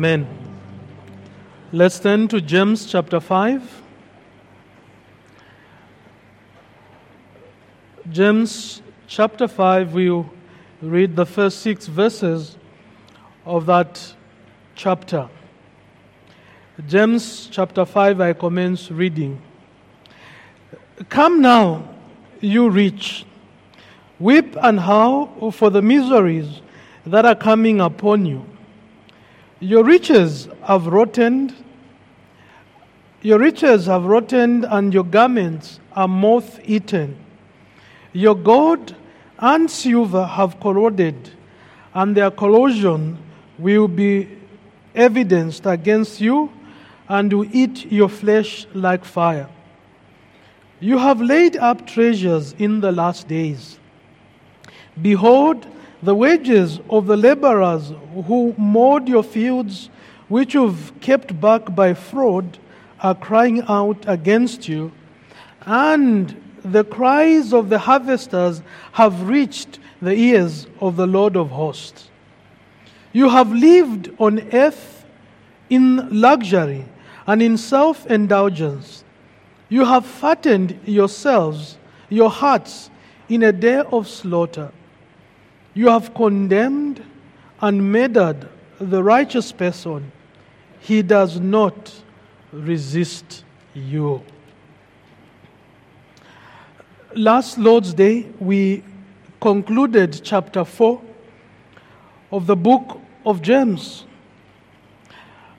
Amen. Let's turn to James chapter 5. James chapter 5, we'll read the first six verses of that chapter. James chapter 5, I commence reading. Come now, you rich, weep and howl for the miseries that are coming upon you. Your riches have rotted, your riches have rotted, and your garments are moth eaten. Your gold and silver have corroded, and their corrosion will be evidenced against you and will eat your flesh like fire. You have laid up treasures in the last days. Behold, the wages of the laborers who mowed your fields, which you've kept back by fraud, are crying out against you, and the cries of the harvesters have reached the ears of the Lord of hosts. You have lived on earth in luxury and in self indulgence. You have fattened yourselves, your hearts, in a day of slaughter. You have condemned and murdered the righteous person. He does not resist you. Last Lord's Day, we concluded chapter 4 of the book of James.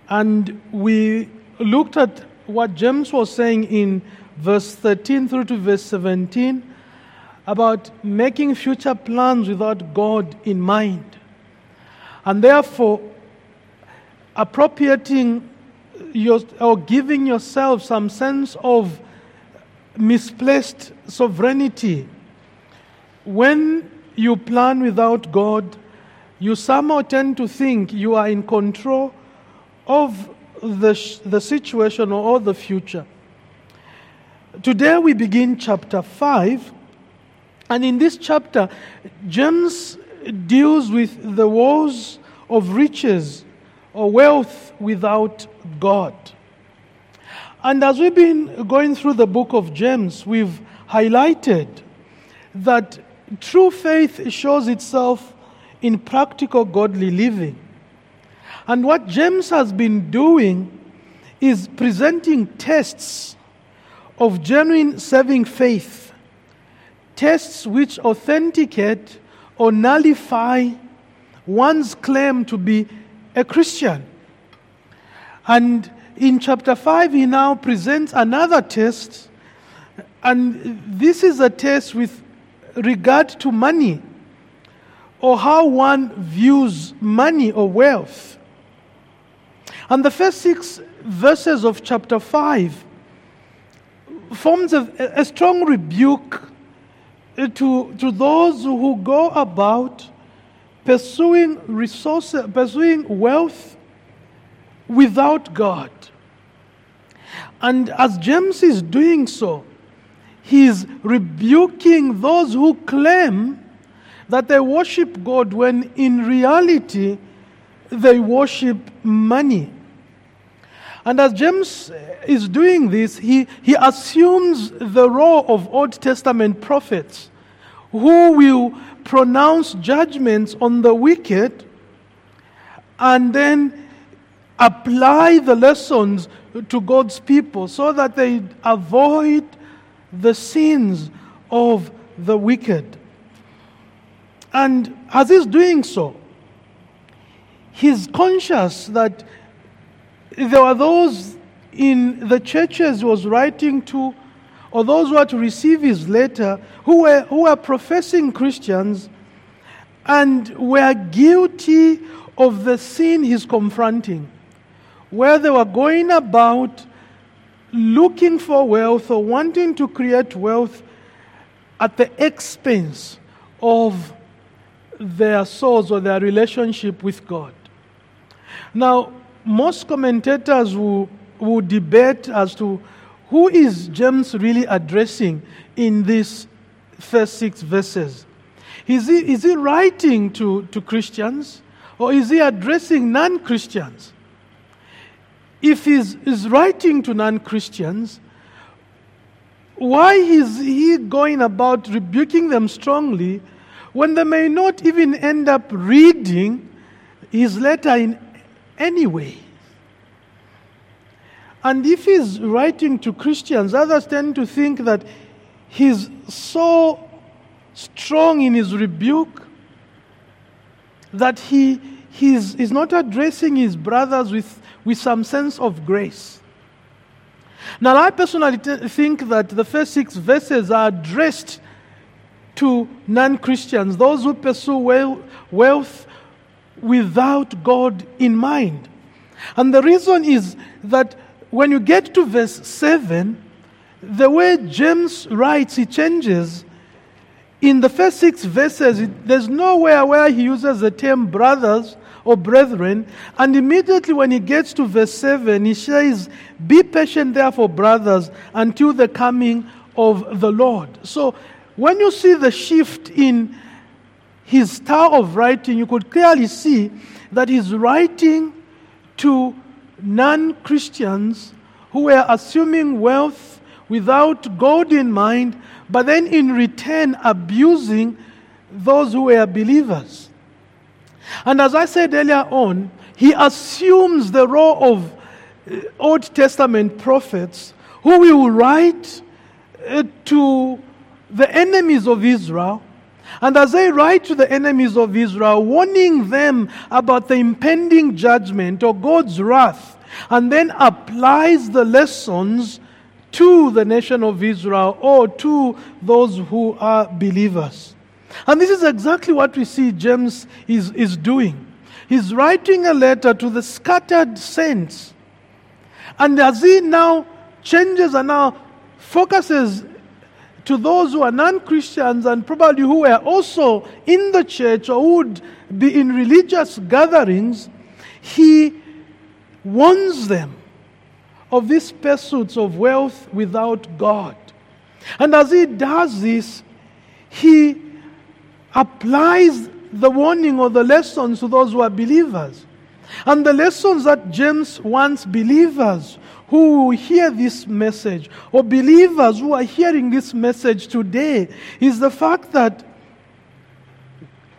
And we looked at what James was saying in verse 13 through to verse 17 about making future plans without God in mind. And therefore, appropriating your, or giving yourself some sense of misplaced sovereignty. When you plan without God, you somehow tend to think you are in control of the, the situation or the future. Today we begin chapter 5, and in this chapter, James deals with the woes of riches or wealth without God. And as we've been going through the book of James, we've highlighted that true faith shows itself in practical godly living. And what James has been doing is presenting tests of genuine saving faith, tests which authenticate or nullify one's claim to be a Christian. And in chapter 5, he now presents another test, and this is a test with regard to money or how one views money or wealth. And the first six verses of chapter 5 forms a, a strong rebuke Uh, to, to those who go about pursuing resources, pursuing wealth without God. And as James is doing so, he's rebuking those who claim that they worship God when in reality they worship money. And as James is doing this, he, he assumes the role of Old Testament prophets who will pronounce judgments on the wicked and then apply the lessons to God's people so that they avoid the sins of the wicked. And as he's doing so, he's conscious that there were those in the churches he was writing to, or those who were to receive his letter, who were, who were professing Christians and were guilty of the sin he's confronting where they were going about looking for wealth or wanting to create wealth at the expense of their souls or their relationship with God. Now, most commentators will, debate as to who is James really addressing in these first six verses. Is he, is he writing to, to Christians or is he addressing non Christians? if he's, he's writing to non Christians, why is he going about rebuking them strongly when they may not even end up reading his letter in any way? And if he's writing to Christians, others tend to think that he's so strong in his rebuke that he he's, he's not addressing his brothers with, with some sense of grace. Now, I personally t- think that the first six verses are addressed to non Christians, those who pursue wealth without God in mind. And the reason is that when you get to verse 7, the way James writes, he changes. In the first six verses, there's nowhere where he uses the term brothers or brethren. And immediately when he gets to verse 7, he says, Be patient, therefore, brothers, until the coming of the Lord. So when you see the shift in his style of writing, you could clearly see that he's writing to non Christians who were assuming wealth without God in mind, but then in return abusing those who were believers. And as I said earlier on, he assumes the role of uh, Old Testament prophets who will write uh, to the enemies of Israel. And as they write to the enemies of Israel, warning them about the impending judgment or God's wrath, and then applies the lessons to the nation of Israel or to those who are believers. And this is exactly what we see James is, is doing. He's writing a letter to the scattered saints. And as he now changes and now focuses to those who are non Christians and probably who are also in the church or would be in religious gatherings, he warns them of these pursuits of wealth without God. And as he does this, he applies the warning or the lessons to those who are believers. And the lessons that James wants believers who hear this message, or believers who are hearing this message today, is the fact that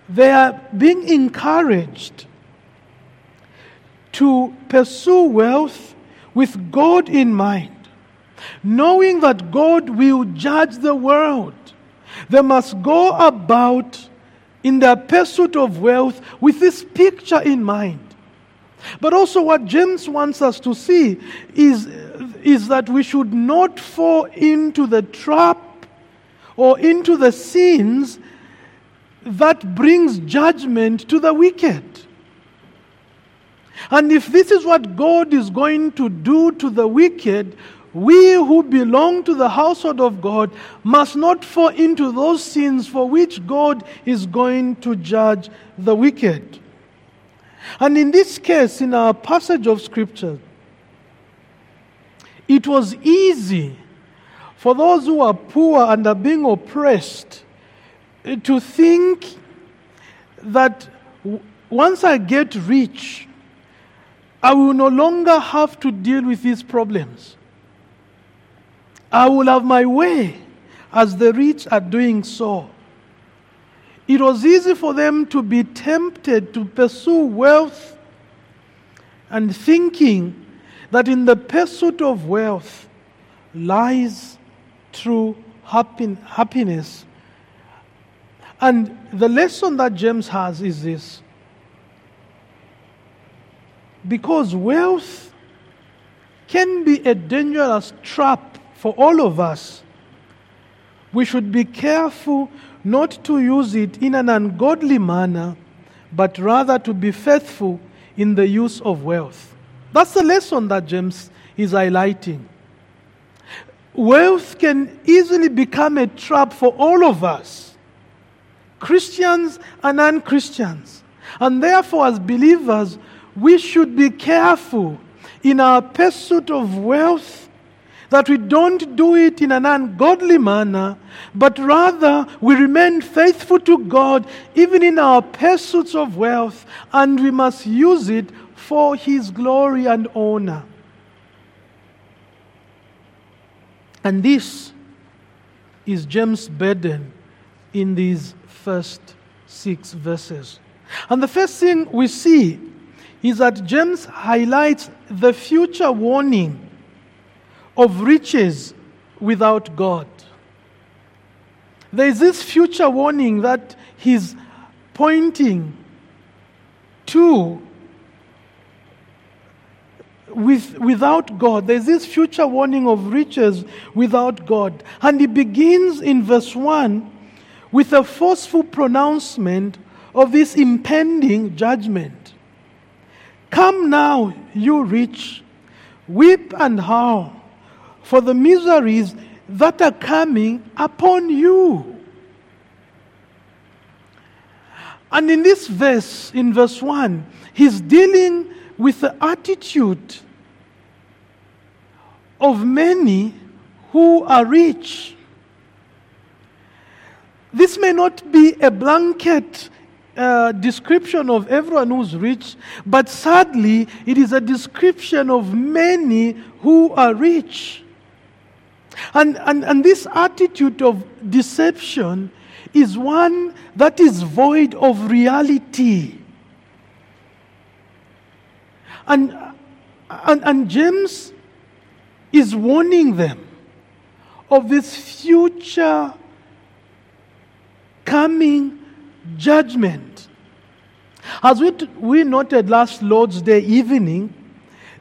they are being encouraged to pursue wealth with God in mind, knowing that God will judge the world they must go about in their pursuit of wealth with this picture in mind. But also, what James wants us to see is, is that we should not fall into the trap or into the sins that brings judgment to the wicked. And if this is what God is going to do to the wicked, we who belong to the household of God must not fall into those sins for which God is going to judge the wicked. And in this case, in our passage of Scripture, it was easy for those who are poor and are being oppressed to think that once I get rich, I will no longer have to deal with these problems. I will have my way as the rich are doing so. It was easy for them to be tempted to pursue wealth and thinking that in the pursuit of wealth lies true happiness. And the lesson that James has is this because wealth can be a dangerous trap for all of us, we should be careful not to use it in an ungodly manner, but rather to be faithful in the use of wealth. That's the lesson that James is highlighting. Wealth can easily become a trap for all of us, Christians and non Christians. And therefore, as believers, we should be careful in our pursuit of wealth that we don't do it in an ungodly manner, but rather we remain faithful to God even in our pursuits of wealth, and we must use it for His glory and honor. And this is James' burden in these first six verses. And the first thing we see is that James highlights the future warning of riches without God. There is this future warning that he's pointing to with, without God. There's this future warning of riches without God. And he begins in verse 1 with a forceful pronouncement of this impending judgment. Come now, you rich, weep and howl for the miseries that are coming upon you. And in this verse, in verse 1, he's dealing with the attitude of many who are rich. This may not be a blanket uh, description of everyone who's rich, but sadly, it is a description of many who are rich. And, and, and this attitude of deception is one that is void of reality. And, and, and James is warning them of this future coming judgment. As we, t- we noted last Lord's Day evening,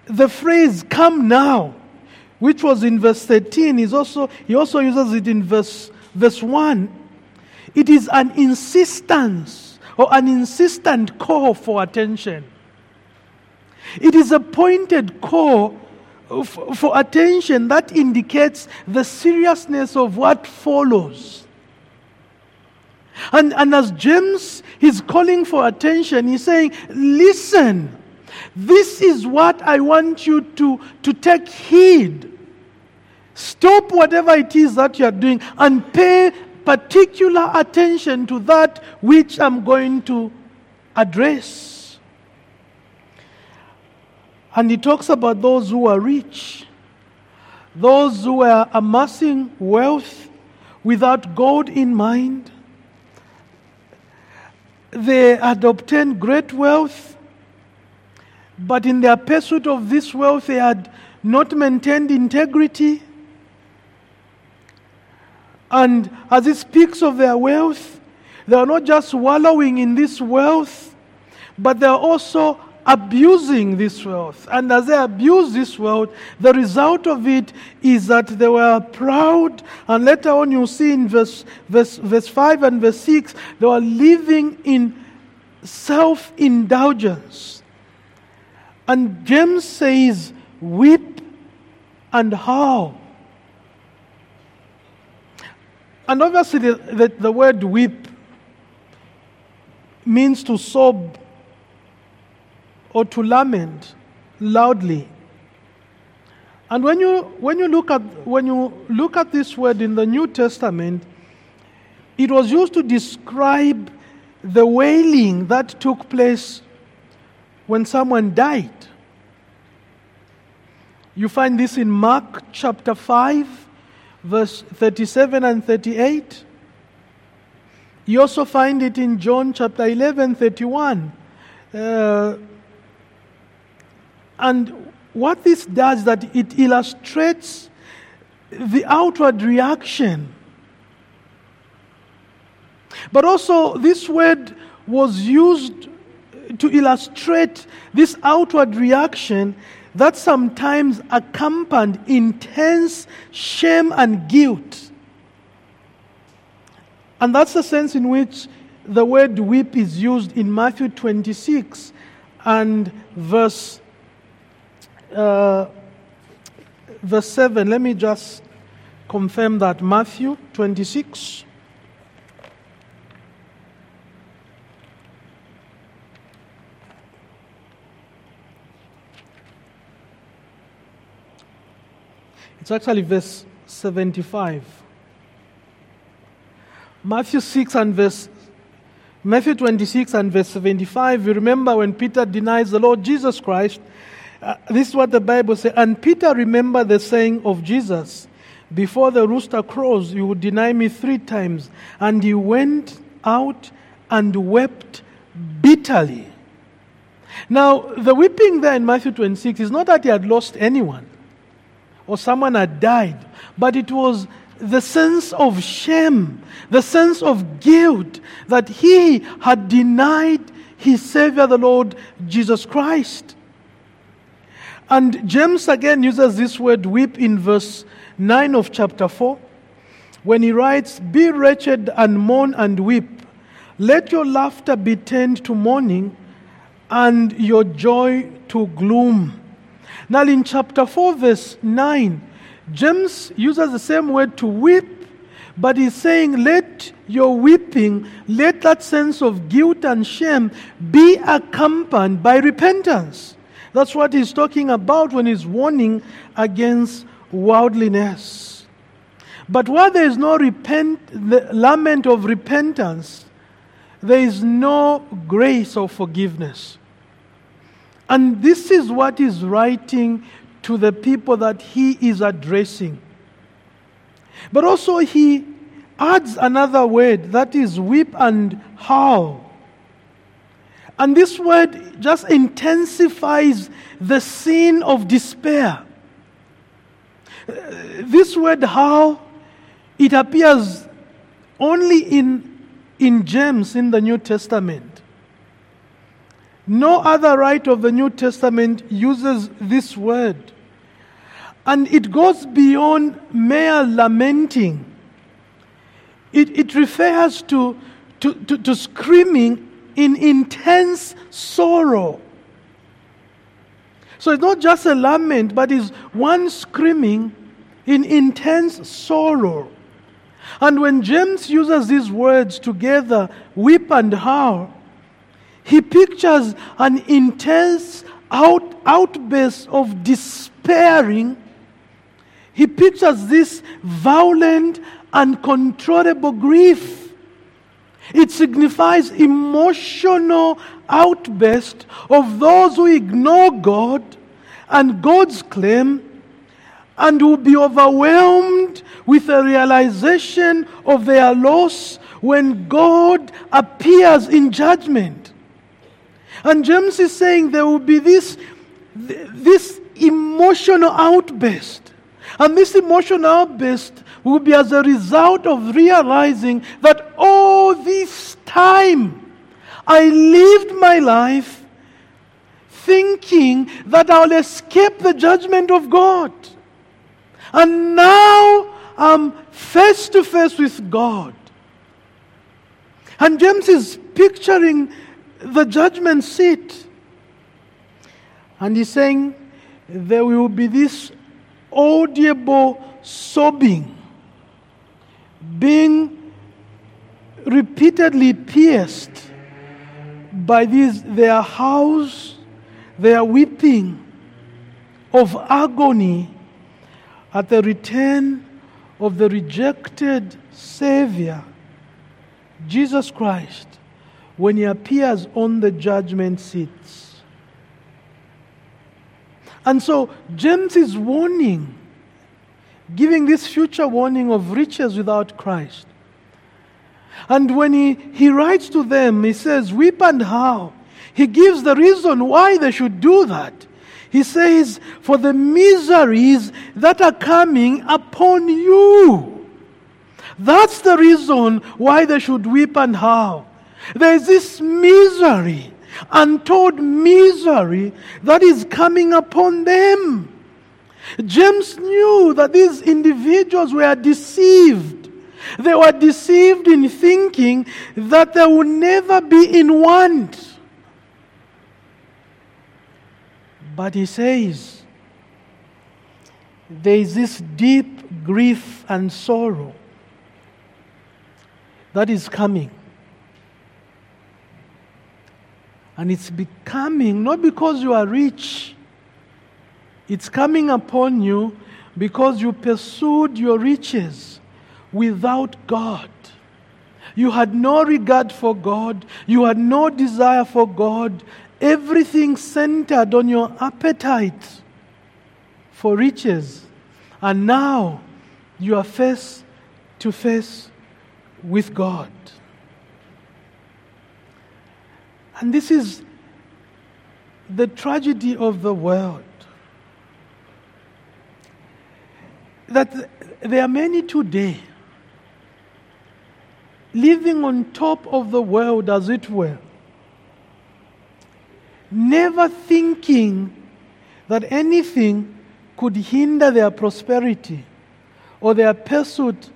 the phrase come now, which was in verse 13, is also, he also uses it in verse, verse 1. It is an insistence or an insistent call for attention. It is a pointed call for attention that indicates the seriousness of what follows. And, and as James is calling for attention, he's saying, Listen, this is what I want you to, to take heed. Stop whatever it is that you are doing and pay particular attention to that which I'm going to address. And he talks about those who are rich, those who are amassing wealth without God in mind. They had obtained great wealth, but in their pursuit of this wealth, they had not maintained integrity. And as it speaks of their wealth, they are not just wallowing in this wealth, but they are also abusing this wealth. And as they abuse this wealth, the result of it is that they were proud. And later on, you see in verse, verse, verse 5 and verse 6, they were living in self indulgence. And James says, weep and howl. And obviously, the, the, the word weep means to sob or to lament loudly. And when you, when you, look, at, when you look at this word in the New Testament, it was used to describe the wailing that took place when someone died. You find this in Mark chapter 5, verse 37 and 38. You also find it in John chapter 11, 31. Uh, and what this does is that it illustrates the outward reaction. But also, this word was used to illustrate this outward reaction that sometimes accompanied intense shame and guilt. And that's the sense in which the word weep is used in Matthew 26 and verse uh, verse 7, let me just confirm that. Matthew 26. It's actually verse 75. Matthew 6 and verse Matthew 26 and verse 75. You remember when Peter denies the Lord Jesus Christ, uh, this is what the Bible says. And Peter remembered the saying of Jesus Before the rooster crows, you will deny me three times. And he went out and wept bitterly. Now, the weeping there in Matthew 26 is not that he had lost anyone or someone had died, but it was the sense of shame, the sense of guilt that he had denied his Savior, the Lord Jesus Christ. And James again uses this word weep in verse 9 of chapter 4 when he writes, Be wretched and mourn and weep. Let your laughter be turned to mourning and your joy to gloom. Now, in chapter 4, verse 9, James uses the same word to weep, but he's saying, Let your weeping, let that sense of guilt and shame be accompanied by repentance. That's what he's talking about when he's warning against worldliness. But while there is no repent, the lament of repentance, there is no grace or forgiveness. And this is what he's writing to the people that he is addressing. But also, he adds another word that is weep and howl. And this word just intensifies the scene of despair. This word how, it appears only in, in James in the New Testament. No other writer of the New Testament uses this word. And it goes beyond mere lamenting. It, it refers to, to, to, to screaming in intense sorrow. So it's not just a lament, but it's one screaming in intense sorrow. And when James uses these words together, weep and howl, he pictures an intense out, outburst of despairing. He pictures this violent, uncontrollable grief. It signifies emotional outburst of those who ignore God and God's claim and will be overwhelmed with a realization of their loss when God appears in judgment. And James is saying there will be this, this emotional outburst. And this emotional outburst will be as a result of realizing that all this time I lived my life thinking that I'll escape the judgment of God. And now I'm face to face with God. And James is picturing the judgment seat. And he's saying there will be this audible sobbing being repeatedly pierced by these their howls, their weeping of agony at the return of the rejected Savior, Jesus Christ, when he appears on the judgment seats. And so James is warning, giving this future warning of riches without Christ. And when he, he writes to them, he says, Weep and how. He gives the reason why they should do that. He says, For the miseries that are coming upon you. That's the reason why they should weep and howl. There is this misery, untold misery, that is coming upon them. James knew that these individuals were deceived. They were deceived in thinking that they would never be in want. But he says, there is this deep grief and sorrow that is coming. And it's becoming not because you are rich, it's coming upon you because you pursued your riches without God. You had no regard for God, you had no desire for God, everything centered on your appetite for riches. And now you are face to face with God. And this is the tragedy of the world. That there are many today living on top of the world, as it were, never thinking that anything could hinder their prosperity or their pursuit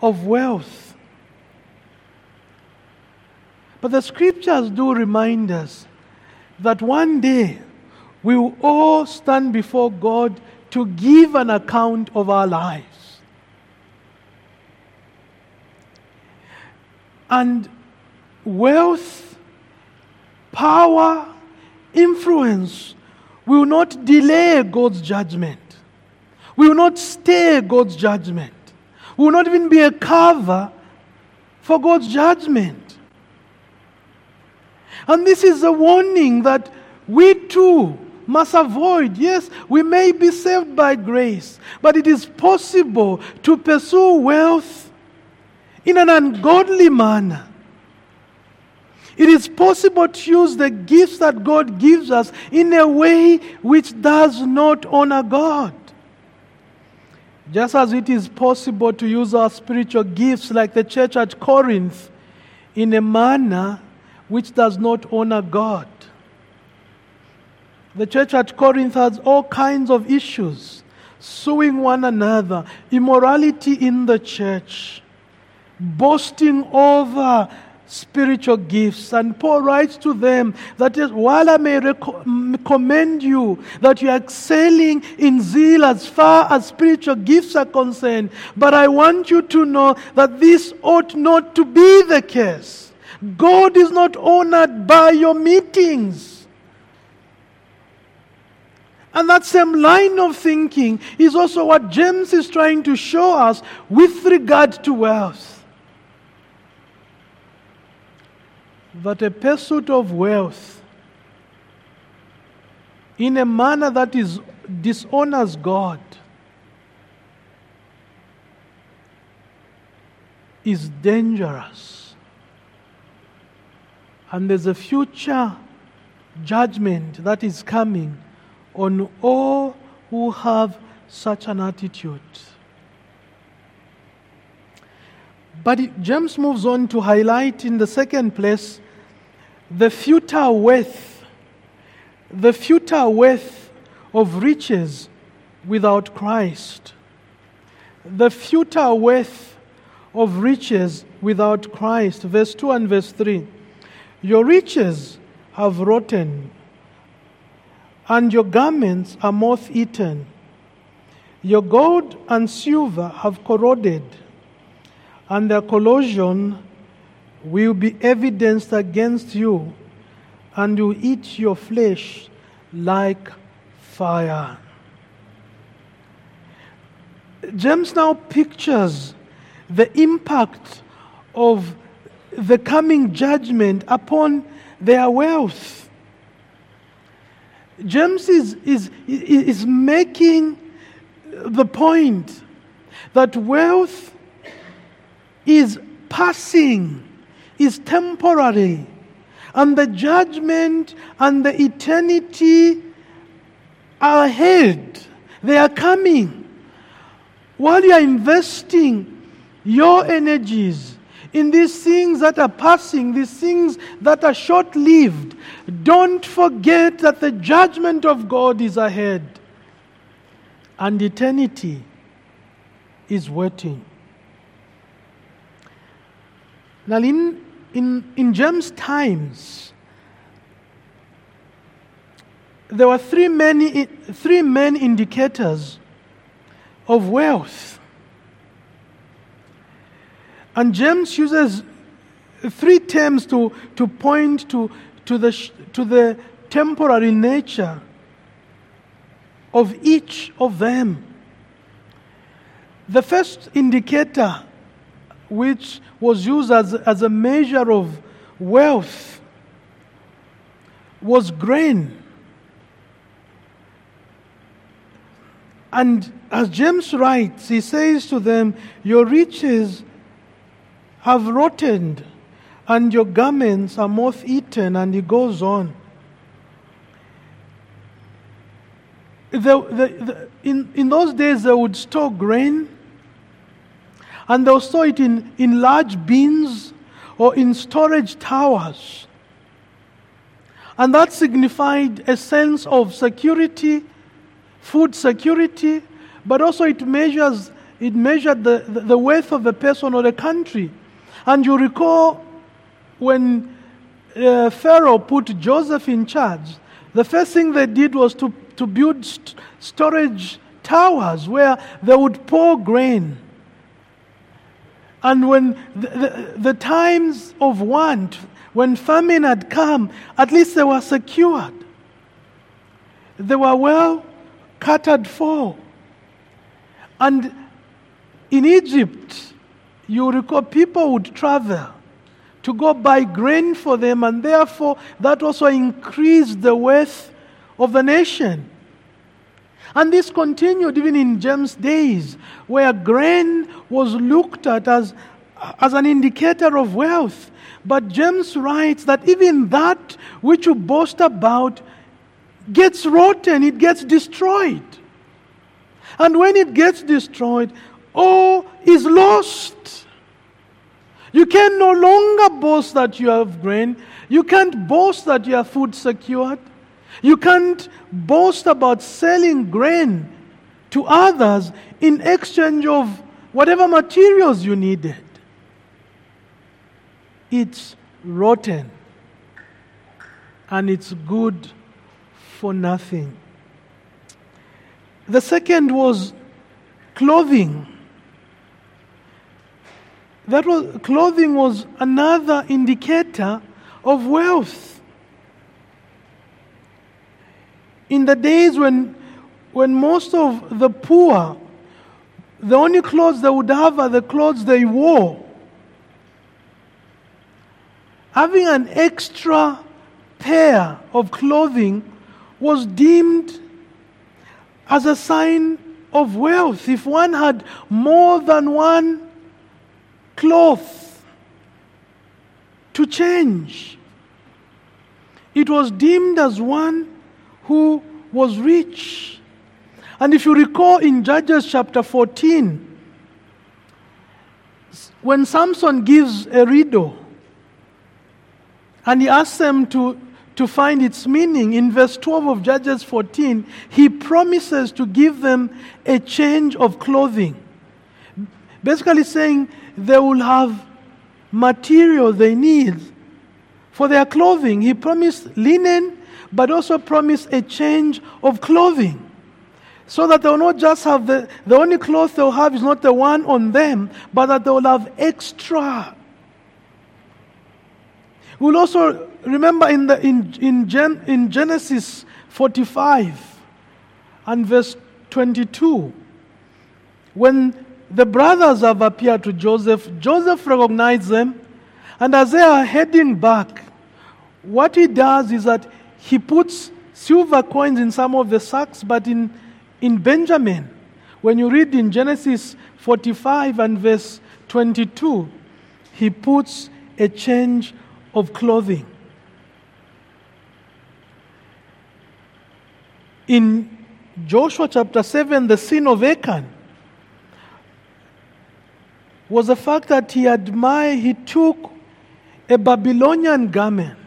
of wealth. But the scriptures do remind us that one day we will all stand before God to give an account of our lives. And wealth, power, influence will not delay God's judgment, will not stay God's judgment, will not even be a cover for God's judgment. And this is a warning that we too must avoid. Yes, we may be saved by grace, but it is possible to pursue wealth in an ungodly manner. It is possible to use the gifts that God gives us in a way which does not honor God. Just as it is possible to use our spiritual gifts, like the church at Corinth, in a manner which does not honor God. The church at Corinth has all kinds of issues suing one another, immorality in the church, boasting over spiritual gifts. And Paul writes to them that is, while I may recommend mm, you that you are excelling in zeal as far as spiritual gifts are concerned, but I want you to know that this ought not to be the case. God is not honored by your meetings. And that same line of thinking is also what James is trying to show us with regard to wealth. That a pursuit of wealth in a manner that is dishonors God is dangerous. And there's a future judgment that is coming on all who have such an attitude. But James moves on to highlight in the second place the futile worth, the futile worth of riches without Christ. The futile worth of riches without Christ. Verse 2 and verse 3. Your riches have rotten, and your garments are moth eaten. Your gold and silver have corroded, and their corrosion will be evidenced against you, and will eat your flesh like fire. James now pictures the impact of the coming judgment upon their wealth. James is, is, is making the point that wealth is passing, is temporary, and the judgment and the eternity are ahead. They are coming. While you are investing your energies, in these things that are passing, these things that are short lived, don't forget that the judgment of God is ahead and eternity is waiting. Now, in, in, in James' times, there were three main, three main indicators of wealth and James uses three terms to, to point to, to, the, to the temporary nature of each of them. The first indicator, which was used as, as a measure of wealth, was grain. And as James writes, he says to them, Your riches have rotted, and your garments are moth eaten, and he goes on. The, the, the, in, in those days, they would store grain, and they'll store it in, in large bins or in storage towers. And that signified a sense of security, food security, but also it measures it measured the, the, the wealth of a person or a country. And you recall when uh, Pharaoh put Joseph in charge, the first thing they did was to, to build st- storage towers where they would pour grain. And when the, the, the times of want, when famine had come, at least they were secured. They were well catered for. And in Egypt, you recall people would travel to go buy grain for them, and therefore that also increased the wealth of the nation. And this continued even in James' days, where grain was looked at as, as an indicator of wealth. But James writes that even that which you boast about gets rotten, it gets destroyed. And when it gets destroyed, all is lost. You can no longer boast that you have grain. You can't boast that you have food secured. You can't boast about selling grain to others in exchange of whatever materials you needed. It's rotten and it's good for nothing. The second was clothing. That was clothing was another indicator of wealth. In the days when when most of the poor the only clothes they would have are the clothes they wore. Having an extra pair of clothing was deemed as a sign of wealth. If one had more than one cloth to change, it was deemed as one who was rich. And if you recall in Judges chapter 14, when Samson gives a riddle and he asks them to to find its meaning. In verse 12 of Judges 14, he promises to give them a change of clothing. Basically, saying they will have material they need for their clothing. He promised linen, but also promised a change of clothing. So that they will not just have the, the only cloth they'll have is not the one on them, but that they will have extra. We'll also remember in, the, in, in, Gen, in Genesis 45 and verse 22, when the brothers have appeared to Joseph, Joseph recognizes them, and as they are heading back, what he does is that he puts silver coins in some of the sacks, but in, in Benjamin, when you read in Genesis 45 and verse 22, he puts a change of clothing. In Joshua chapter 7, the sin of Achan was the fact that he admired, he took a Babylonian garment.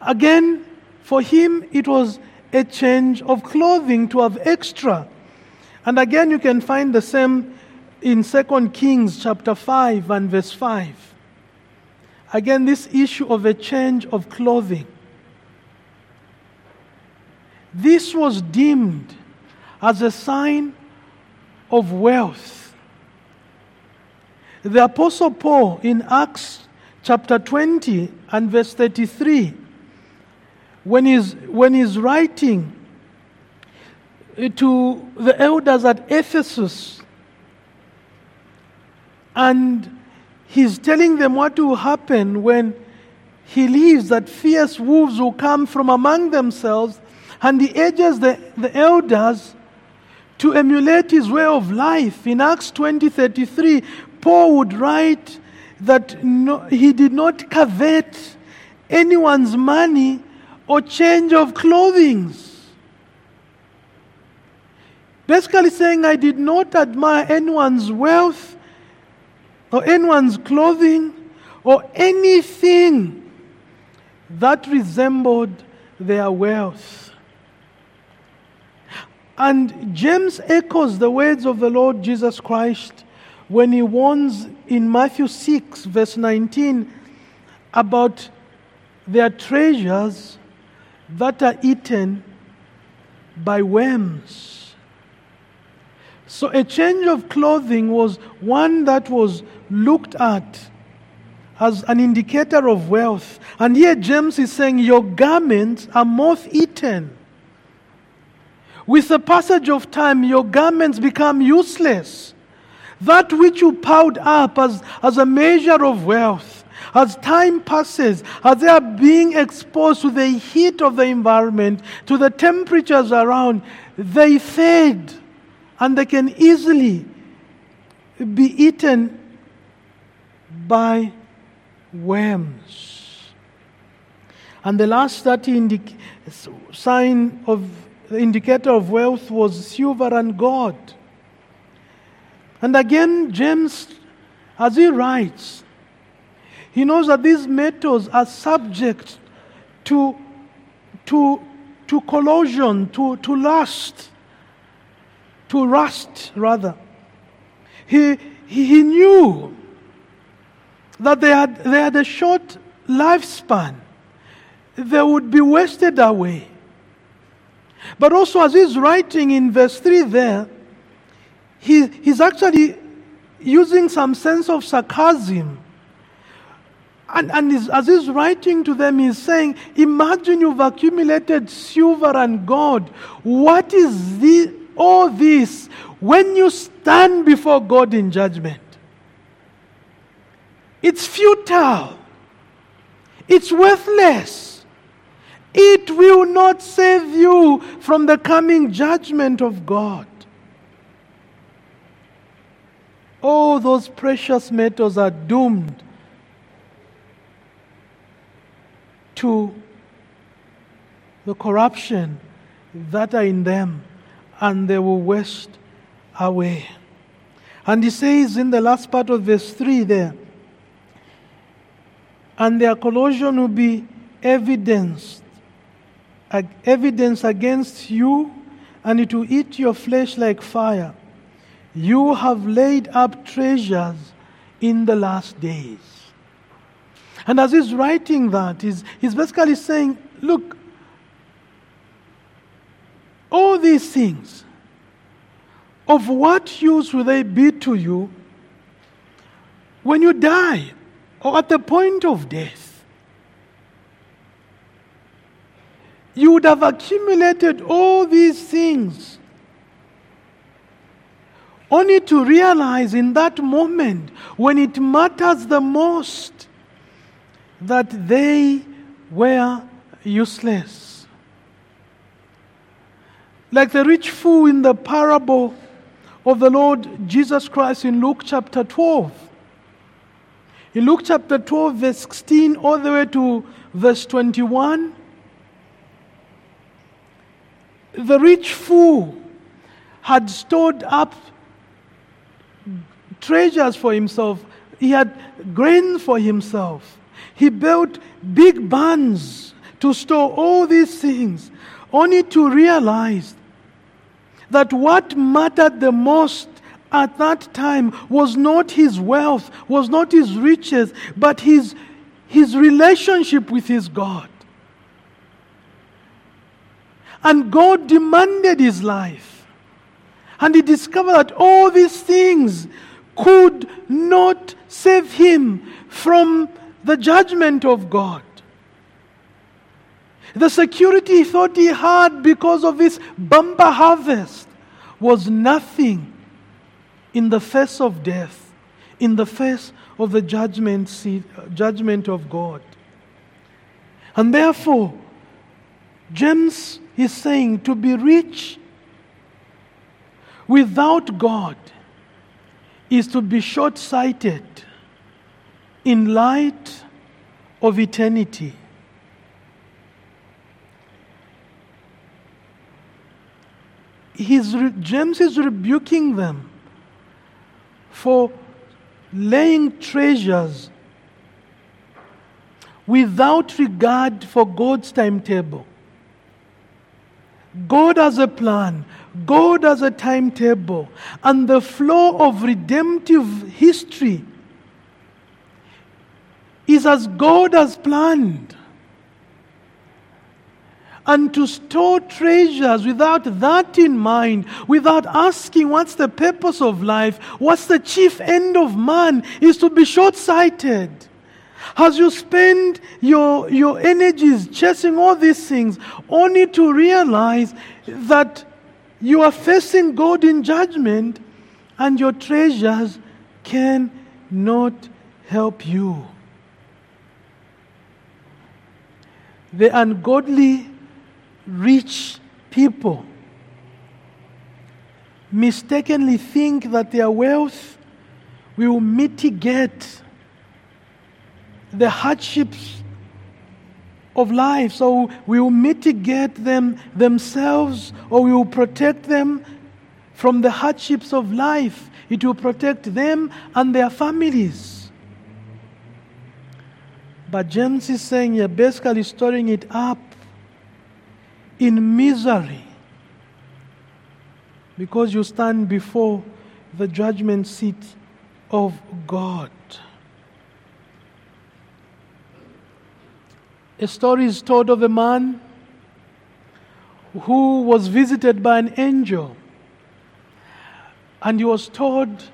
Again, for him, it was a change of clothing to have extra. And again, you can find the same in 2 Kings chapter 5 and verse 5. Again, this issue of a change of clothing. This was deemed as a sign of wealth. The Apostle Paul in Acts chapter 20 and verse 33, when he's, when he's writing eh, to the elders at Ephesus, and he's telling them what will happen when he leaves, that fierce wolves will come from among themselves and he urges the, the elders to emulate his way of life. In Acts 20:33, Paul would write that no, he did not covet anyone's money or change of clothing. Basically saying, I did not admire anyone's wealth or anyone's clothing or anything that resembled their wealth. And James echoes the words of the Lord Jesus Christ when he warns in Matthew 6, verse 19, about their treasures that are eaten by worms. So a change of clothing was one that was looked at as an indicator of wealth. And here James is saying, Your garments are moth eaten. With the passage of time, your garments become useless. That which you piled up as, as a measure of wealth, as time passes, as they are being exposed to the heat of the environment, to the temperatures around, they fade and they can easily be eaten by worms. And the last that indic- sign of the indicator of wealth was silver and gold. And again, James, as he writes, he knows that these metals are subject to, to, to corrosion, to, to lust, to rust, rather. He, he, he knew that they had, they had a short lifespan, they would be wasted away. But also, as he's writing in verse 3 there, he, he's actually using some sense of sarcasm. And, and he's, as he's writing to them, he's saying, Imagine you've accumulated silver and gold. What is the, all this when you stand before God in judgment? It's futile, it's worthless. It will not save you from the coming judgment of God. All those precious metals are doomed to the corruption that are in them, and they will waste away. And he says in the last part of verse 3 there, and their corrosion will be evidenced evidence against you, and it will eat your flesh like fire. You have laid up treasures in the last days. And as he's writing that, he's, he's basically saying, look, all these things, of what use will they be to you when you die or at the point of death? You would have accumulated all these things only to realize in that moment when it matters the most that they were useless. Like the rich fool in the parable of the Lord Jesus Christ in Luke chapter 12. In Luke chapter 12, verse 16, all the way to verse 21, the rich fool had stored up treasures for himself, he had grain for himself. He built big barns to store all these things, only to realize that what mattered the most at that time was not his wealth, was not his riches, but his, his relationship with his God. And God demanded his life. And he discovered that all these things could not save him from the judgment of God. The security he thought he had because of his bumper harvest was nothing in the face of death, in the face of the judgment, seat, judgment of God. And therefore, James he's saying to be rich without God is to be short sighted in light of eternity. Re- James is rebuking them for laying treasures without regard for God's timetable. God has a plan, God has a timetable, and the flow of redemptive history is as God has planned. And to store treasures without that in mind, without asking what's the purpose of life, what's the chief end of man, is to be short sighted. As you spend your, your energies chasing all these things, only to realize that you are facing God in judgment and your treasures cannot help you. The ungodly rich people mistakenly think that their wealth will mitigate the hardships of life. So we will mitigate them themselves or we will protect them from the hardships of life. It will protect them and their families. But James is saying you're basically storing it up in misery because you stand before the judgment seat of God. A story is told of a man who was visited by an angel, and he was told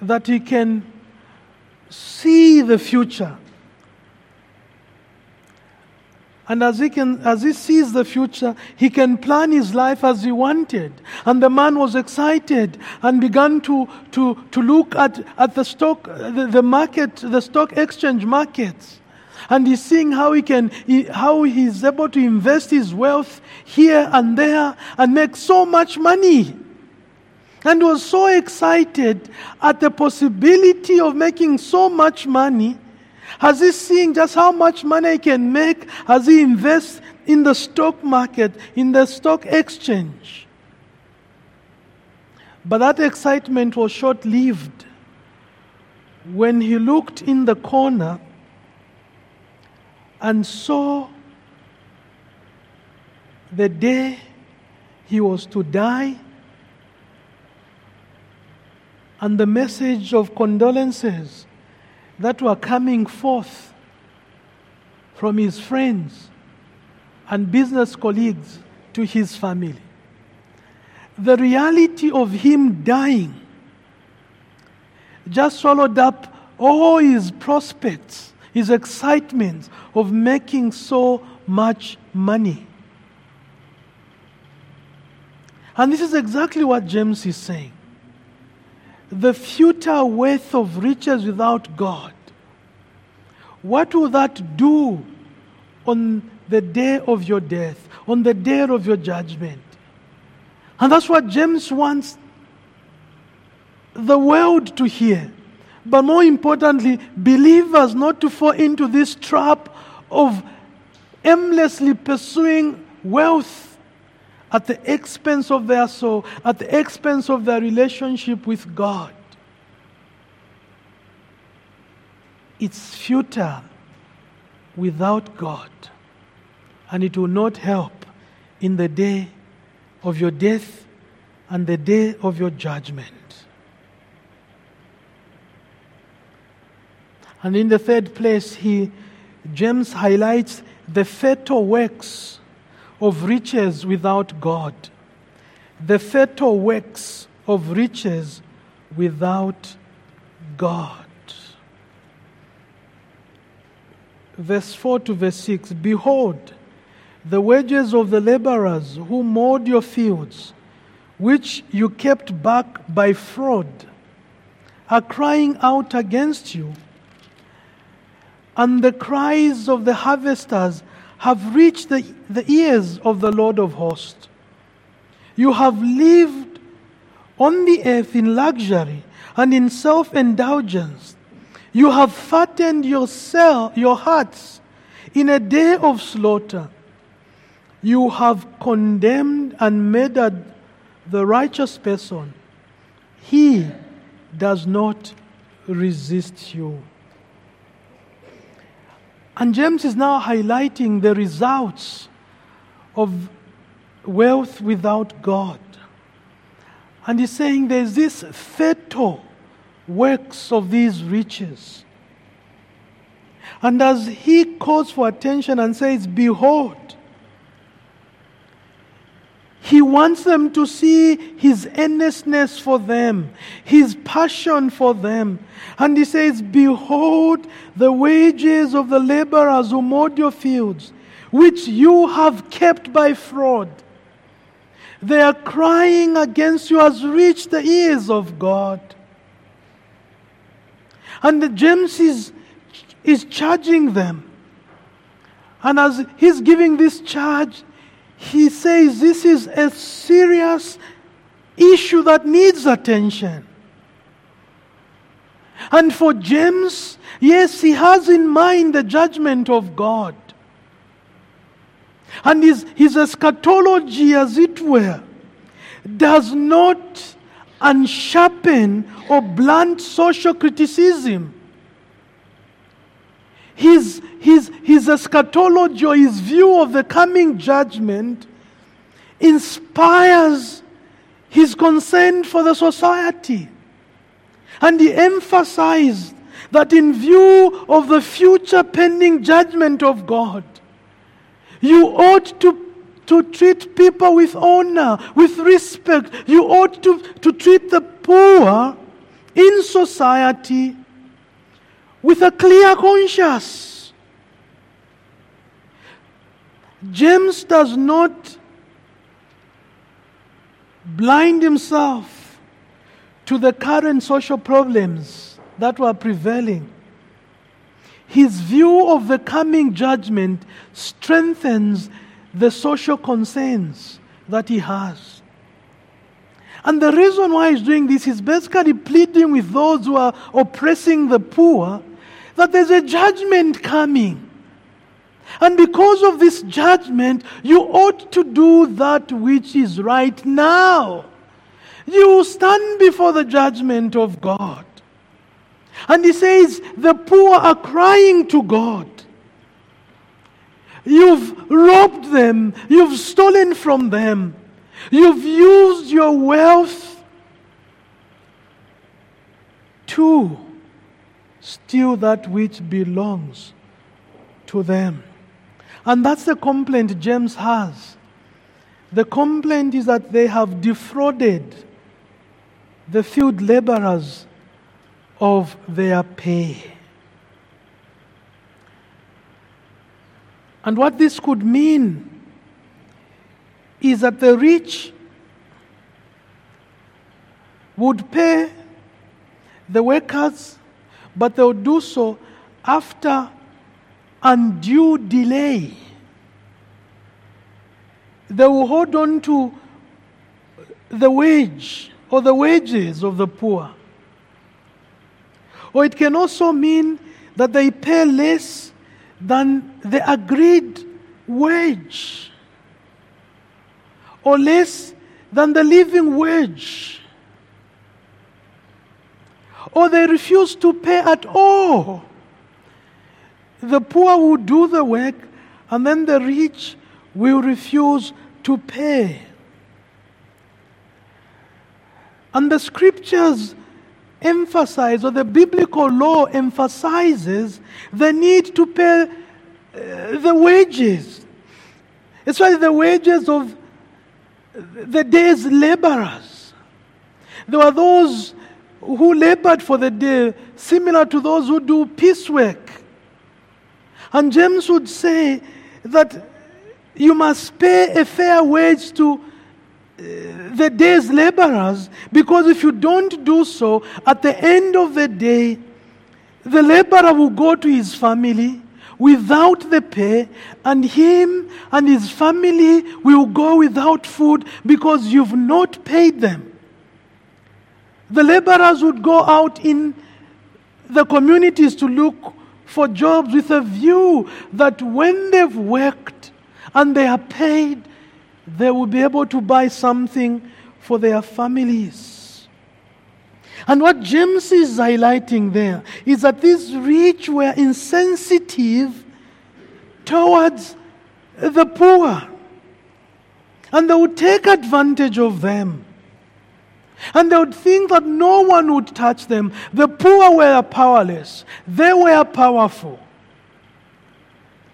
that he can see the future. And as he, can, as he sees the future, he can plan his life as he wanted. And the man was excited and began to, to, to look at, at the stock, the, the market, the stock exchange markets. And he's seeing how he can, he, how he's able to invest his wealth here and there and make so much money. And was so excited at the possibility of making so much money has he seen just how much money he can make as he invests in the stock market, in the stock exchange? But that excitement was short lived. When he looked in the corner and saw the day he was to die and the message of condolences that were coming forth from his friends and business colleagues to his family. The reality of him dying just swallowed up all his prospects, his excitement of making so much money. And this is exactly what James is saying the futile wealth of riches without God, what will that do on the day of your death, on the day of your judgment? And that's what James wants the world to hear. But more importantly, believers not to fall into this trap of aimlessly pursuing wealth at the expense of their soul, at the expense of their relationship with God. It's futile without God, and it will not help in the day of your death and the day of your judgment. And in the third place, he, James highlights the fatal works of riches without God, the fatal works of riches without God. Verse 4 to verse 6 Behold, the wages of the laborers who mowed your fields, which you kept back by fraud, are crying out against you. And the cries of the harvesters have reached the, the ears of the Lord of hosts. You have lived on the earth in luxury and in self indulgence. You have fattened yourself, your hearts in a day of slaughter. You have condemned and murdered the righteous person. He does not resist you. And James is now highlighting the results of wealth without God. And he's saying there's this fatal works of these riches. And as he calls for attention and says, Behold, he wants them to see his earnestness for them, his passion for them. And he says, Behold the wages of the laborers who mowed your fields, which you have kept by fraud. Their crying against you has reached the ears of God. And the James is, is charging them. And as he's giving this charge, he says this is a serious issue that needs attention. And for James, yes, he has in mind the judgment of God. And his, his eschatology, as it were, does not unsharpen or blunt social criticism. His, his, his eschatology or his view of the coming judgment inspires his concern for the society. And he emphasized that in view of the future pending judgment of God, you ought to to treat people with honor, with respect. You ought to, to treat the poor in society with a clear conscience. James does not blind himself to the current social problems that were prevailing. His view of the coming judgment strengthens the social concerns that he has. And the reason why he's doing this is basically pleading with those who are oppressing the poor that there's a judgment coming. And because of this judgment, you ought to do that which is right now. You stand before the judgment of God. And he says, the poor are crying to God. You've robbed them. You've stolen from them. You've used your wealth to steal that which belongs to them. And that's the complaint James has. The complaint is that they have defrauded the field laborers of their pay. And what this could mean is that the rich would pay the workers, but they would do so after undue delay. They will hold on to the wage or the wages of the poor. Or it can also mean that they pay less than the agreed wage or less than the living wage. Or they refuse to pay at all. The poor will do the work, and then the rich will refuse to pay. And the scriptures emphasize, or the biblical law emphasizes, the need to pay uh, the wages. It's Especially the wages of the day's laborers. There were those who labored for the day, similar to those who do piecework. And James would say that you must pay a fair wage to uh, the day's laborers because if you don't do so, at the end of the day, the laborer will go to his family, without the pay, and him and his family will go without food because you've not paid them. The laborers would go out in the communities to look for jobs with a view that when they've worked and they are paid, they will be able to buy something for their families. And what James is highlighting there is that these rich were insensitive towards the poor. And they would take advantage of them. And they would think that no one would touch them. The poor were powerless, they were powerful.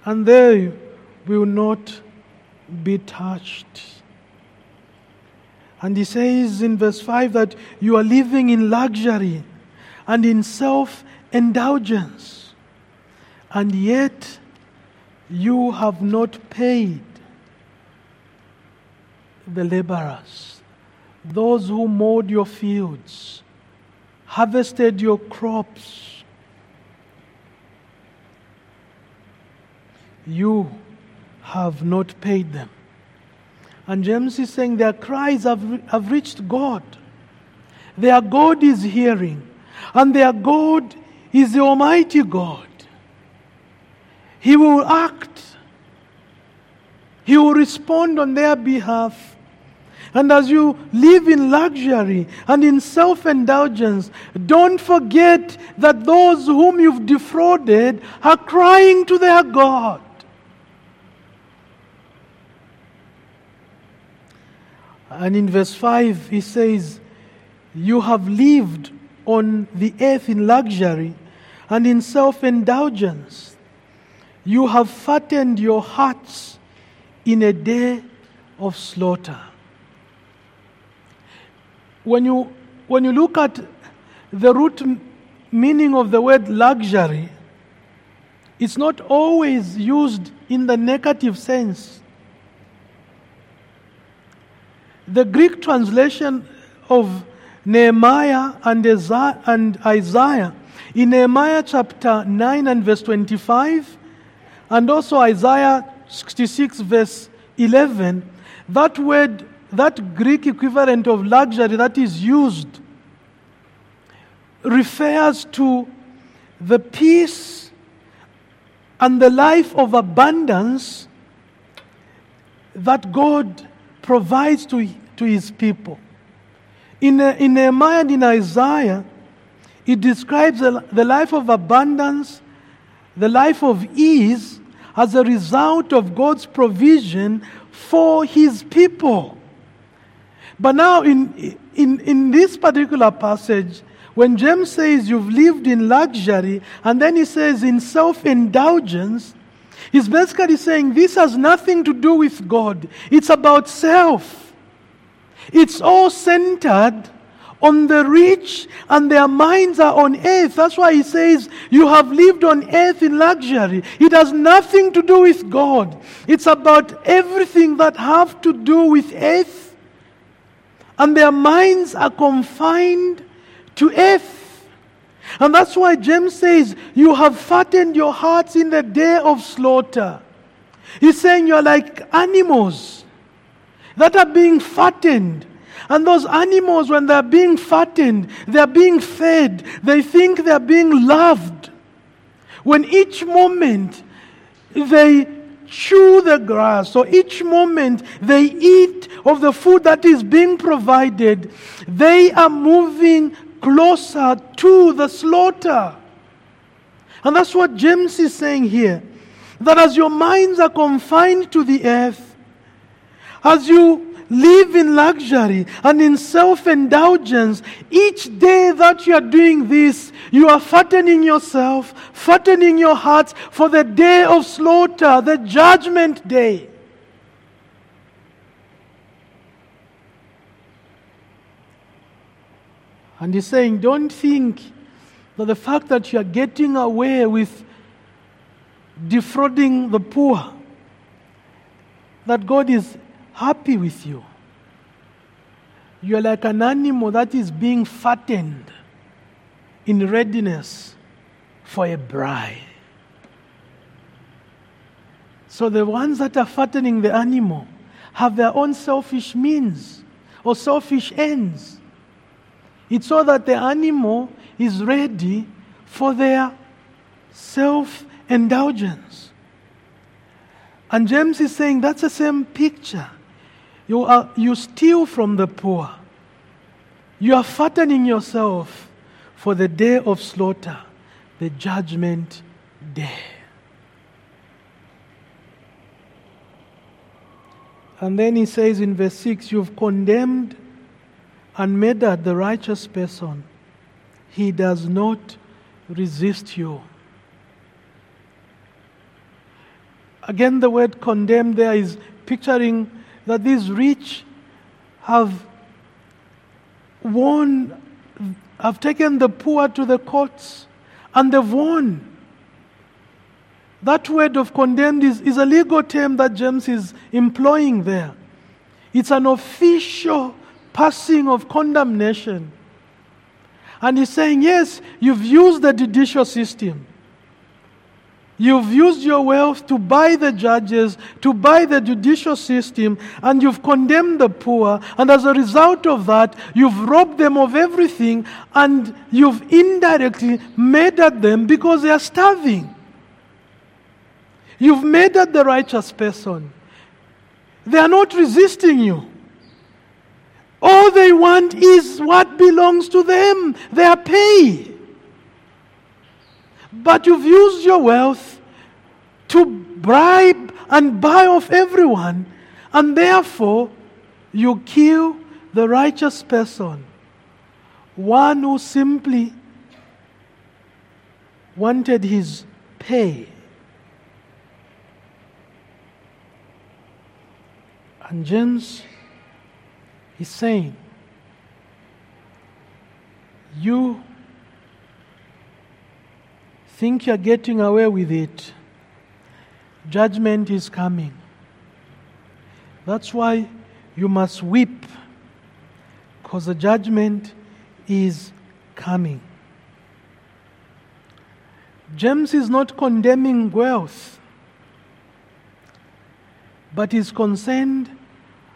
And they will not be touched. And he says in verse 5 that you are living in luxury and in self indulgence, and yet you have not paid the laborers, those who mowed your fields, harvested your crops. You have not paid them. And James is saying their cries have, have reached God. Their God is hearing. And their God is the Almighty God. He will act, He will respond on their behalf. And as you live in luxury and in self indulgence, don't forget that those whom you've defrauded are crying to their God. And in verse 5, he says, You have lived on the earth in luxury and in self indulgence. You have fattened your hearts in a day of slaughter. When you, when you look at the root meaning of the word luxury, it's not always used in the negative sense. The Greek translation of Nehemiah and Isaiah in Nehemiah chapter 9 and verse 25, and also Isaiah 66 verse 11, that word, that Greek equivalent of luxury that is used, refers to the peace and the life of abundance that God provides to, to his people. In, uh, in Nehemiah and in Isaiah, it describes the, the life of abundance, the life of ease, as a result of God's provision for his people. But now, in, in, in this particular passage, when James says you've lived in luxury, and then he says in self indulgence, He's basically saying this has nothing to do with God, it's about self. It's all centered on the rich and their minds are on earth. That's why he says, You have lived on earth in luxury. It has nothing to do with God. It's about everything that have to do with earth. And their minds are confined to earth. And that's why James says, You have fattened your hearts in the day of slaughter. He's saying you're like animals that are being fattened. And those animals, when they're being fattened, they're being fed, they think they're being loved. When each moment they chew the grass, So each moment they eat of the food that is being provided, they are moving closer to the slaughter. And that's what James is saying here. That as your minds are confined to the earth, as you live in luxury and in self indulgence, each day that you are doing this, you are fattening yourself, fattening your hearts for the day of slaughter, the judgment day. And he's saying, don't think that the fact that you are getting away with defrauding the poor, that God is happy with you. You are like an animal that is being fattened in readiness for a bride. So the ones that are fattening the animal have their own selfish means or selfish ends. It's so that the animal is ready for their self indulgence. And James is saying that's the same picture. You, are, you steal from the poor. You are fattening yourself for the day of slaughter, the judgment day. And then he says in verse 6 You've condemned and murdered the righteous person. He does not resist you. Again, the word condemned there is picturing that these rich have won, have taken the poor to the courts, and they've won. That word of condemned is, is a legal term that James is employing there. It's an official passing of condemnation. And he's saying, yes, you've used the judicial system. You've used your wealth to buy the judges, to buy the judicial system, and you've condemned the poor. And as a result of that, you've robbed them of everything, and you've indirectly murdered them because they are starving. You've murdered the righteous person. They are not resisting you. All they want is what belongs to them, their pay. But you've used your wealth to bribe and buy off everyone, and therefore you kill the righteous person, one who simply wanted his pay. And James is saying, You think you're getting away with it. Judgment is coming. That's why you must weep, because the judgment is coming. James is not condemning wealth but is concerned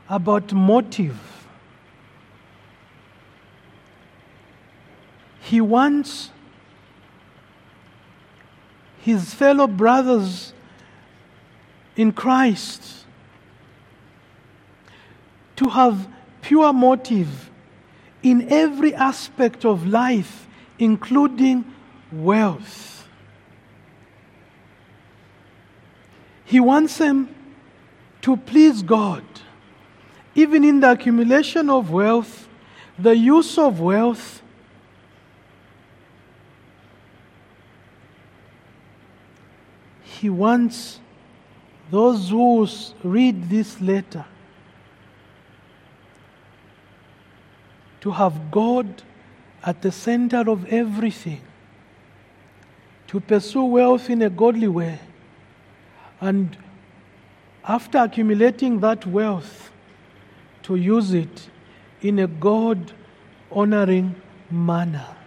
about motive. He wants his fellow brothers in Christ to have pure motive in every aspect of life, including wealth. He wants them to please God, even in the accumulation of wealth, the use of wealth, He wants those who read this letter to have God at the center of everything, to pursue wealth in a godly way, and after accumulating that wealth, to use it in a God honoring manner.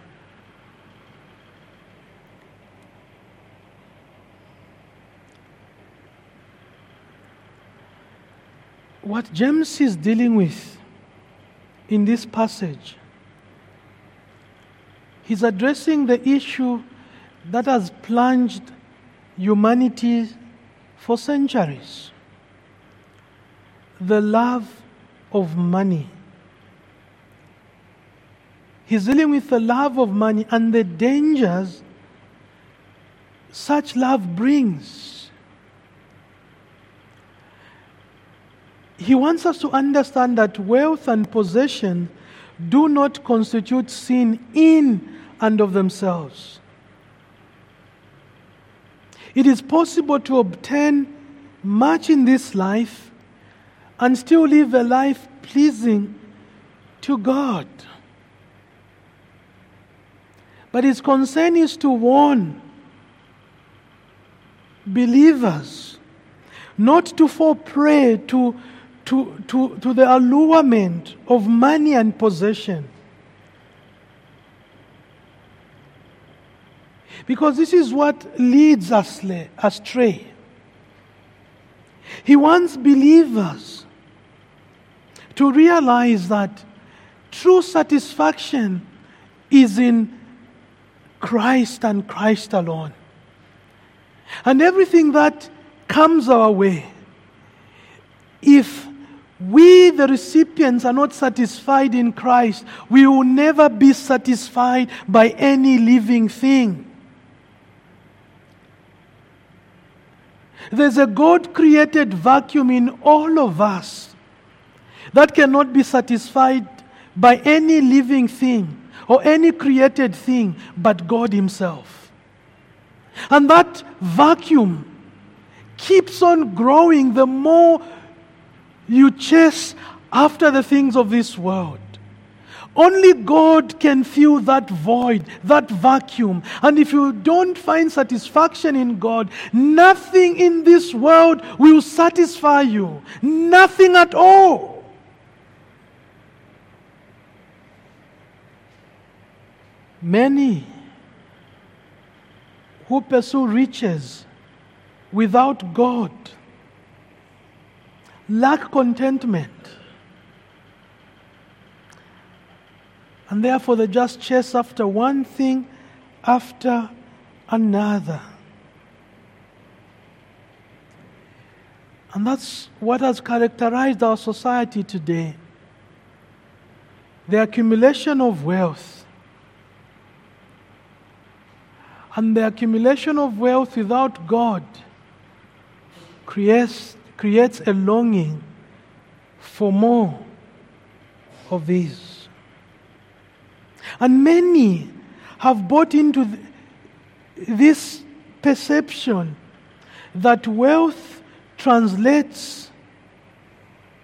What James is dealing with in this passage, he's addressing the issue that has plunged humanity for centuries the love of money. He's dealing with the love of money and the dangers such love brings. He wants us to understand that wealth and possession do not constitute sin in and of themselves. It is possible to obtain much in this life and still live a life pleasing to God. But his concern is to warn believers not to fall prey to, to, to, to the allurement of money and possession. Because this is what leads us astray. He wants believers to realize that true satisfaction is in Christ and Christ alone. And everything that comes our way, if we, the recipients, are not satisfied in Christ, we will never be satisfied by any living thing. There's a God created vacuum in all of us that cannot be satisfied by any living thing or any created thing but God Himself. And that vacuum keeps on growing the more you chase after the things of this world. Only God can fill that void, that vacuum. And if you don't find satisfaction in God, nothing in this world will satisfy you. Nothing at all. Many who pursue riches without God lack contentment. And therefore, they just chase after one thing after another. And that's what has characterized our society today the accumulation of wealth. And the accumulation of wealth without God creates, creates a longing for more of these. And many have bought into th- this perception that wealth translates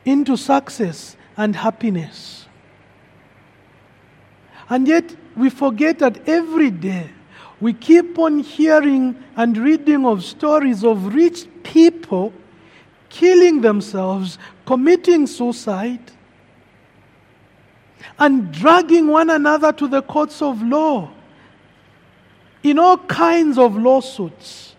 into success and happiness. And yet, we forget that every day we keep on hearing and reading of stories of rich people killing themselves, committing suicide, and dragging one another to the courts of law in all kinds of lawsuits.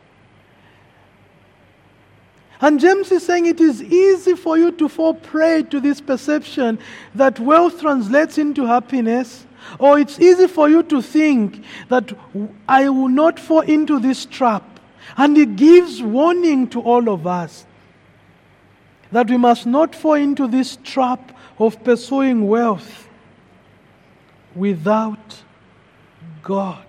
And James is saying it is easy for you to fall prey to this perception that wealth translates into happiness, or it's easy for you to think that I will not fall into this trap. And he gives warning to all of us that we must not fall into this trap of pursuing wealth without God.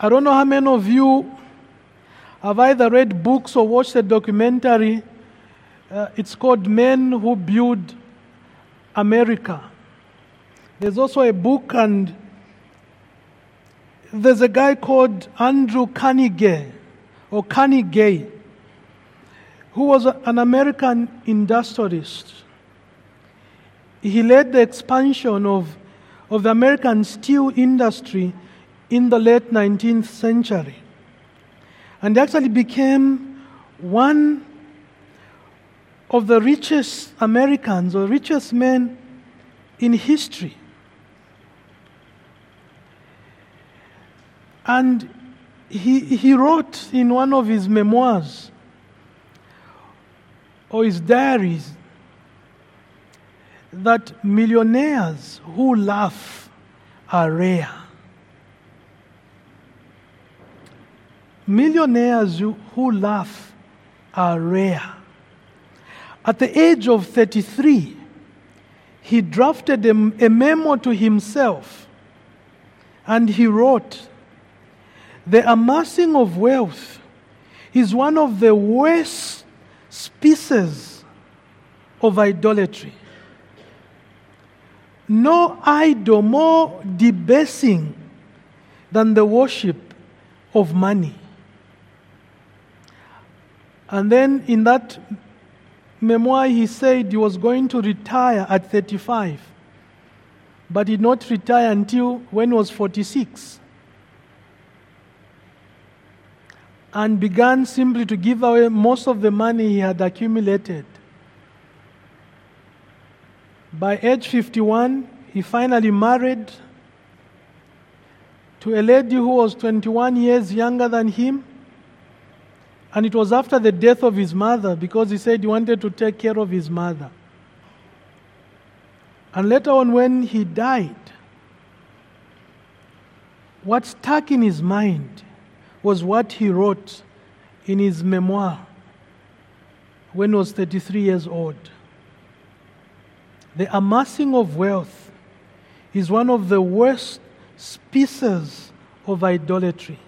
I don't know how many of you have either read books or watched a documentary. Uh, it's called Men Who Build America. There's also a book, and there's a guy called Andrew Carnegie, or Carnegie, who was an American industrialist. He led the expansion of, of the American steel industry in the late 19th century and actually became one of the richest Americans or richest men in history. And he, he wrote in one of his memoirs or his diaries that millionaires who laugh are rare. Millionaires who laugh are rare. At the age of 33, he drafted a, a, memo to himself and he wrote, The amassing of wealth is one of the worst species of idolatry. No idol more debasing than the worship of money. And then in that memoir, he said he was going to retire at 35, but did not retire until when he was 46. And began simply to give away most of the money he had accumulated. By age 51, he finally married to a lady who was 21 years younger than him. And it was after the death of his mother because he said he wanted to take care of his mother. And later on, when he died, what stuck in his mind was what he wrote in his memoir when he was 33 years old. The amassing of wealth is one of the worst species of idolatry.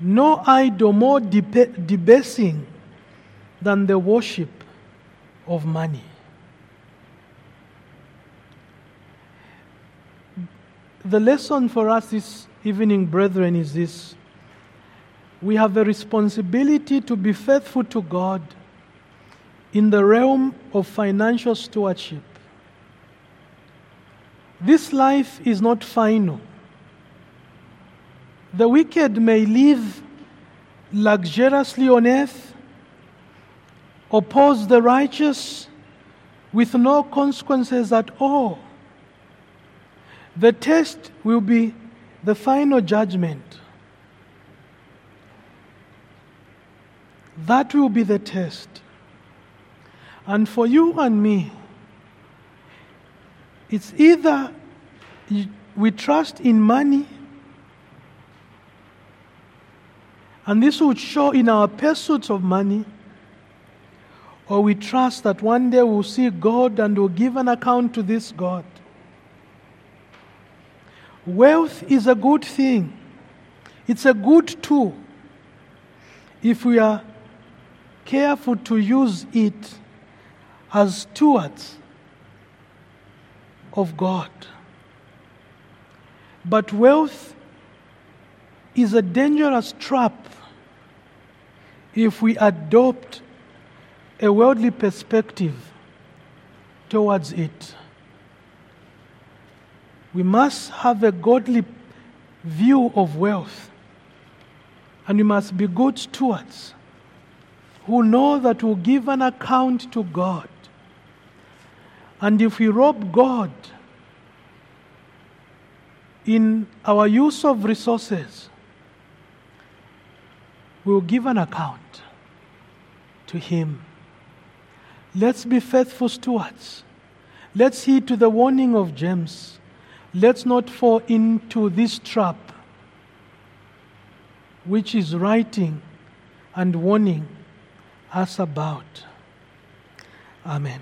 No idol more debasing than the worship of money. The lesson for us this evening, brethren, is this. We have a responsibility to be faithful to God in the realm of financial stewardship. This life is not final. The wicked may live luxuriously on earth, oppose the righteous with no consequences at all. The test will be the final judgment. That will be the test. And for you and me, it's either we trust in money, and this would show in our pursuits of money, or we trust that one day we'll see God and we'll give an account to this God. Wealth is a good thing, it's a good tool if we are careful to use it as stewards of God. But wealth is a dangerous trap if we adopt a worldly perspective towards it. We must have a godly view of wealth, and we must be good stewards who know that we'll give an account to God. And if we rob God in our use of resources, we'll give an account to Him. Let's be faithful stewards. Let's heed to the warning of James. Let's not fall into this trap, which is writing and warning us about. Amen.